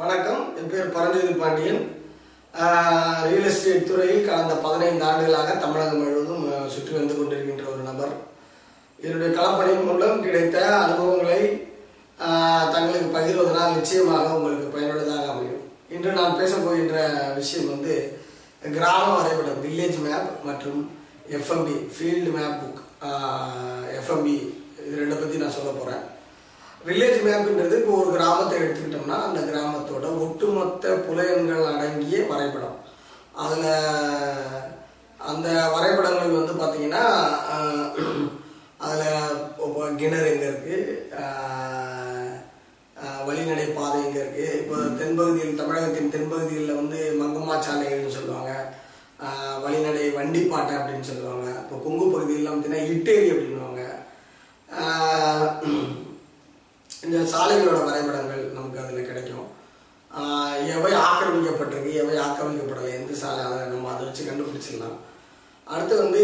வணக்கம். என் பேர் Paranjothi Pandian. Real estate துறையில் கடந்த பதினைந்து ஆண்டுகளாக தமிழகம் முழுவதும் சுற்றி வந்து கொண்டிருக்கின்ற ஒரு நபர். என்னுடைய களப்பணியின் மூலம் கிடைத்த அனுபவங்களை தங்களுக்கு பகிர்வதனால் நிச்சயமாக உங்களுக்கு பயனுள்ளதாக அமையும். இன்று நான் பேச போகின்ற விஷயம் வந்து கிராம வரைபடம் வில்லேஜ் மேப் மற்றும் FMB field map book FMB இது ரெண்டை பற்றி நான் சொல்ல போகிறேன் வில்லேஜ் மேப்ன்றது இப்போ ஒரு கிராமத்தை எடுத்துக்கிட்டோம்னா அந்த கிராமத்தோட ஒட்டுமொத்த புலையன்கள் அடங்கிய வரைபடம். அதில் அந்த வரைபடங்கள் வந்து பார்த்தீங்கன்னா அதில் கிணறு எங்கே இருக்குது வழிநடை பாதை எங்கே இருக்குது இப்போ தென்பகுதியில் தமிழகத்தின் தென்பகுதியில் வந்து மங்கம்மா சாலைகள்னு சொல்லுவாங்க வழிநடை வண்டிப்பாட்டை அப்படின்னு சொல்லுவாங்க இப்போ கொங்கு பகுதியில் பார்த்தீங்கன்னா இட்டேரி அப்படின்வாங்க இந்த சாலைகளோட வரைபடங்கள் நமக்கு அதில் கிடைக்கும். எவை ஆக்கிரமிக்கப்பட்டிருக்கு எவை ஆக்கிரமிக்கப்படலை எந்த சாலை அதை நம்ம அதை வச்சு கண்டுபிடிச்சிடலாம். அடுத்து வந்து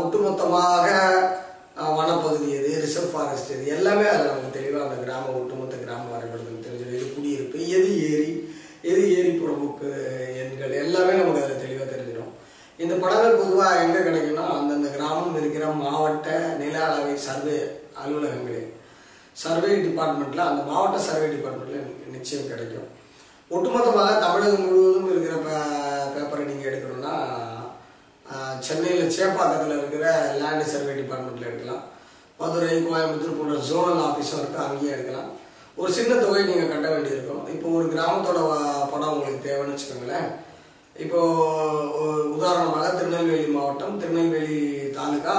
ஒட்டுமொத்தமாக வனப்பகுதி எது ரிசர்வ் ஃபாரஸ்ட் எது எல்லாமே அதில் நமக்கு தெளிவாக அந்த கிராம ஒட்டுமொத்த கிராம வரைபடங்கள் தெரிஞ்சிடும். எது குடியிருப்பு எது ஏரி எது ஏரி புறமுக்கு எண்கள் எல்லாமே நமக்கு அதில் தெளிவாக தெரிஞ்சிடும். இந்த படங்கள் பொதுவாக எங்கே கிடைக்கும்னா அந்தந்த கிராமம் இருக்கிற மாவட்ட நில அளவை சர்வே அலுவலகங்களில். சர்வே டிபார்ட்மெண்ட்டில் அந்த மாவட்ட சர்வே டிபார்ட்மெண்ட்டில் நிச்சயம் கிடைக்கும். ஒட்டுமொத்தமாக தமிழகம் முழுவதும் இருக்கிற பே பேப்பரை நீங்கள் எடுக்கணும்னா சென்னையில் சேப்பாக்கத்தில் இருக்கிற லேண்டு சர்வே டிபார்ட்மெண்ட்டில் எடுக்கலாம். மதுரை கோயம்புத்தூர் போன்ற ஜோனல் ஆஃபீஸும் இருக்குது அங்கேயே எடுக்கலாம். ஒரு சின்ன தொகை நீங்கள் கட்ட வேண்டியிருக்கும். இப்போ ஒரு கிராமத்தோட படம் உங்களுக்கு தேவைன்னு வச்சுக்கோங்களேன். இப்போது உதாரணமாக திருநெல்வேலி மாவட்டம் திருநெல்வேலி தாலுகா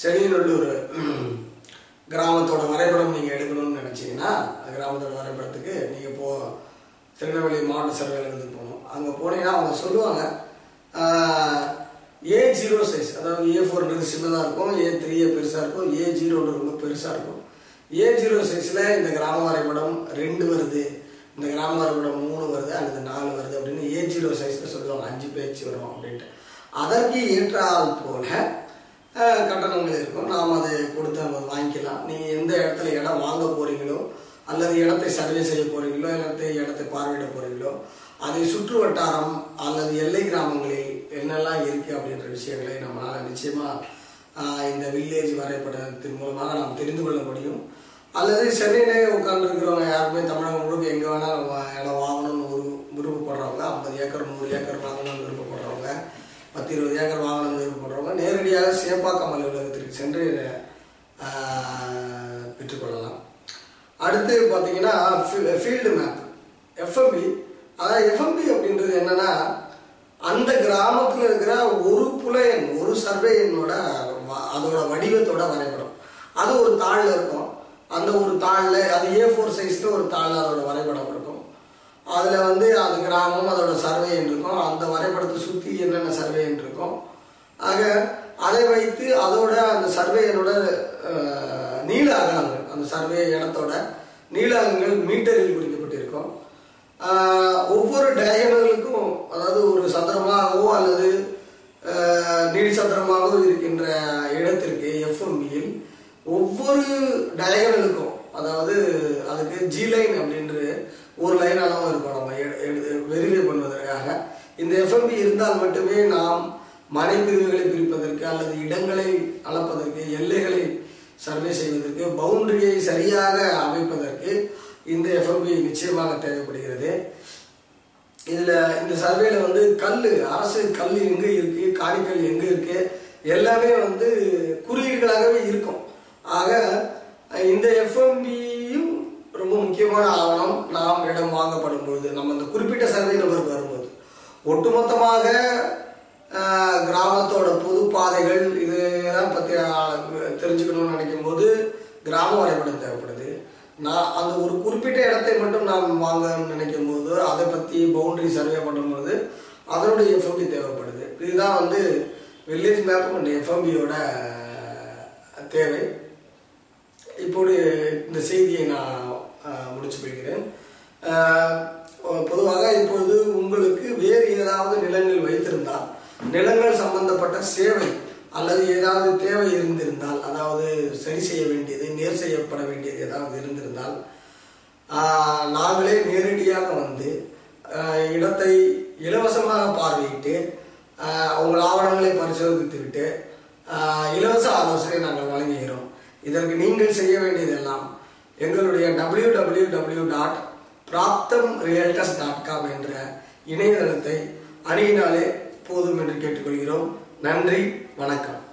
செடிநல்லூர் கிராமத்தோட வரைபடம் நீங்கள் எடுக்கணும்னு நினச்சிங்கன்னா அந்த கிராமத்தோட வரைபடத்துக்கு நீங்கள் போ திருநெல்வேலி மாவட்ட சர்வேலத்துக்கு போகணும். அங்கே போனீங்கன்னா அவங்க சொல்லுவாங்க ஏ ஜீரோ சைஸ் அதாவது ஏ ஃபோர்ன்றது சின்னதாக இருக்கும் ஏ த்ரீ பெருசாக இருக்கும் ஏ ஜீரோன்றது ரொம்ப பெருசாக இருக்கும். ஏ ஜீரோ சைஸில் இந்த கிராம வரைபடம் ரெண்டு வருது இந்த கிராம வரைபடம் மூணு வருது அல்லது நாலு வருது அப்படின்னு ஏ ஜீரோ சைஸில் சொல்லுவாங்க. அஞ்சு பேச்சு வரும் அப்படின்ட்டு. அதற்கு ஏற்றால் போல கட்டணங்கள் இருக்கும். நாம் அதை கொடுத்து நம்ம வாங்கிக்கலாம். நீங்கள் எந்த இடத்துல இடம் வாங்க போகிறீங்களோ அல்லது இடத்தை சர்வே செய்ய போகிறீங்களோ இடத்தை இடத்தை பார்வையிட போகிறீங்களோ அதை சுற்று வட்டாரம் அல்லது எல்லை கிராமங்களில் என்னெல்லாம் இருக்குது அப்படின்ற விஷயங்களை நம்மளால் நிச்சயமாக இந்த வில்லேஜ் வரைபடத்தின் மூலமாக நாம் தெரிந்து கொள்ள முடியும். அல்லது சென்னையிலே உட்காந்துருக்கிறவங்க யாருமே தமிழகம் முழுக்க எங்கே வேணாலும் நம்ம இடம் வாங்கணும்னு ஒரு விருப்பப்படுறவங்க ஐம்பது ஏக்கர் நூறு ஏக்கர் வாங்கணும்னு விருப்பப்படுறவங்க பத்து இருபது ஏக்கர் வாங்கணும்னு விருப்பப்படுறவங்க வழியாக சேப்பாக்கம் அலுவலகத்திற்கு சென்று பெற்றுக்கொள்ளலாம். அடுத்து பார்த்தீங்கன்னா ஃபீல்டு மேப் எஃப்எம்பி அதாவது எஃப்எம்பி அப்படின்றது என்னன்னா அந்த கிராமத்தில் இருக்கிற ஒரு புலையன் ஒரு சர்வே எண்ணோட வ- அதோட வடிவத்தோட வரைபடம். அது ஒரு தாளில் இருக்கும். அந்த ஒரு தாளில் அது ஏ ஃபோர் சைஸில் ஒரு தாளில் அதோட வரைபடம் இருக்கும். அதில் வந்து அது கிராமம் அதோட சர்வே எண் இருக்கும். அந்த வரைபடத்தை சுற்றி என்னென்ன சர்வே எண் இருக்கும். ஆக அதை வைத்து அதோட அந்த சர்வேயனோட நீள அகலங்கள் அந்த சர்வே இடத்தோட நீள அகலங்கள் மீட்டரில் குறிக்கப்பட்டிருக்கும் ஒவ்வொரு டயகனலுக்கும் அதாவது ஒரு சதுரமாகவோ அல்லது ஆஹ், நீள் சதுரமாகவோ இருக்கின்ற இடத்திற்கு எஃப்எம்பியில் ஒவ்வொரு டயகனலுக்கும் அதாவது அதுக்கு ஜி லைன் அப்படின்ற ஒரு லைன் அளவு இருக்கும் நம்ம வெரிஃபை பண்ணுவதற்காக இந்த எஃப்எம்பி இருந்தால் மட்டுமே நாம் மனை பிரிப்பதற்கு அல்லது இடங்களை அளப்பதற்கு எல்லைகளை சர்வே செய்வதற்கு பவுண்டரியை சரியாக அமைப்பதற்கு இந்த எஃப்எம்பி நிச்சயமாக தேவைப்படுகிறது. இதில் இந்த சர்வேல வந்து கல் அரசு கல் எங்கே இருக்கு காணிக்கல் எங்கே இருக்கு எல்லாமே வந்து குறியீடுகளாகவே இருக்கும். ஆக இந்த எஃப்எம்பியும் ரொம்ப முக்கியமான ஆவணம். நாம் இடம் வாங்கப்படும் பொழுது நம்ம இந்த குறிப்பிட்ட சர்வே நம்பருக்கு வரும்போது. ஒட்டுமொத்தமாக கிராமத்தோட பொது பாதைகள் இதெல்லாம் பற்றி தெரிஞ்சுக்கணும்னு நினைக்கும் போது கிராம வரைபடம் தேவைப்படுது. நான் அந்த ஒரு குறிப்பிட்ட இடத்தை மட்டும் நாம் வாங்கணும்னு நினைக்கும் போது அதை பற்றி பவுண்டரி சர்வே பண்ணும்போது அதனுடைய எஃப்எம்பி தேவைப்படுது. இதுதான் வந்து வில்லேஜ் மேப் அண்ட் எஃப்எம்பியோட தேவை. இப்போது இந்த செய்தியை நான் முடிச்சு கொள்கிறேன். பொதுவாக இப்பொழுது உங்களுக்கு வேறு ஏதாவது நிலங்கள் வைத்து நிலங்கள் சம்பந்தப்பட்ட சேவை அல்லது ஏதாவது தேவை இருந்திருந்தால் அதாவது சரி செய்ய வேண்டியது நேர் செய்யப்பட வேண்டியது ஏதாவது இருந்திருந்தால் நாங்களே நேரடியாக வந்து இடத்தை இலவசமாக பார்வையிட்டு உங்கள் ஆவணங்களை பரிசோதித்துக்கிட்டு இலவச ஆலோசனை நாங்கள் வழங்குகிறோம். இதற்கு நீங்கள் செய்ய வேண்டியதெல்லாம் எங்களுடைய W W W dot Praptham realtors dot com என்ற இணையதளத்தை அணுகினாலே போதும் என்று கேட்டுக்கொள்கிறோம். நன்றி வணக்கம்.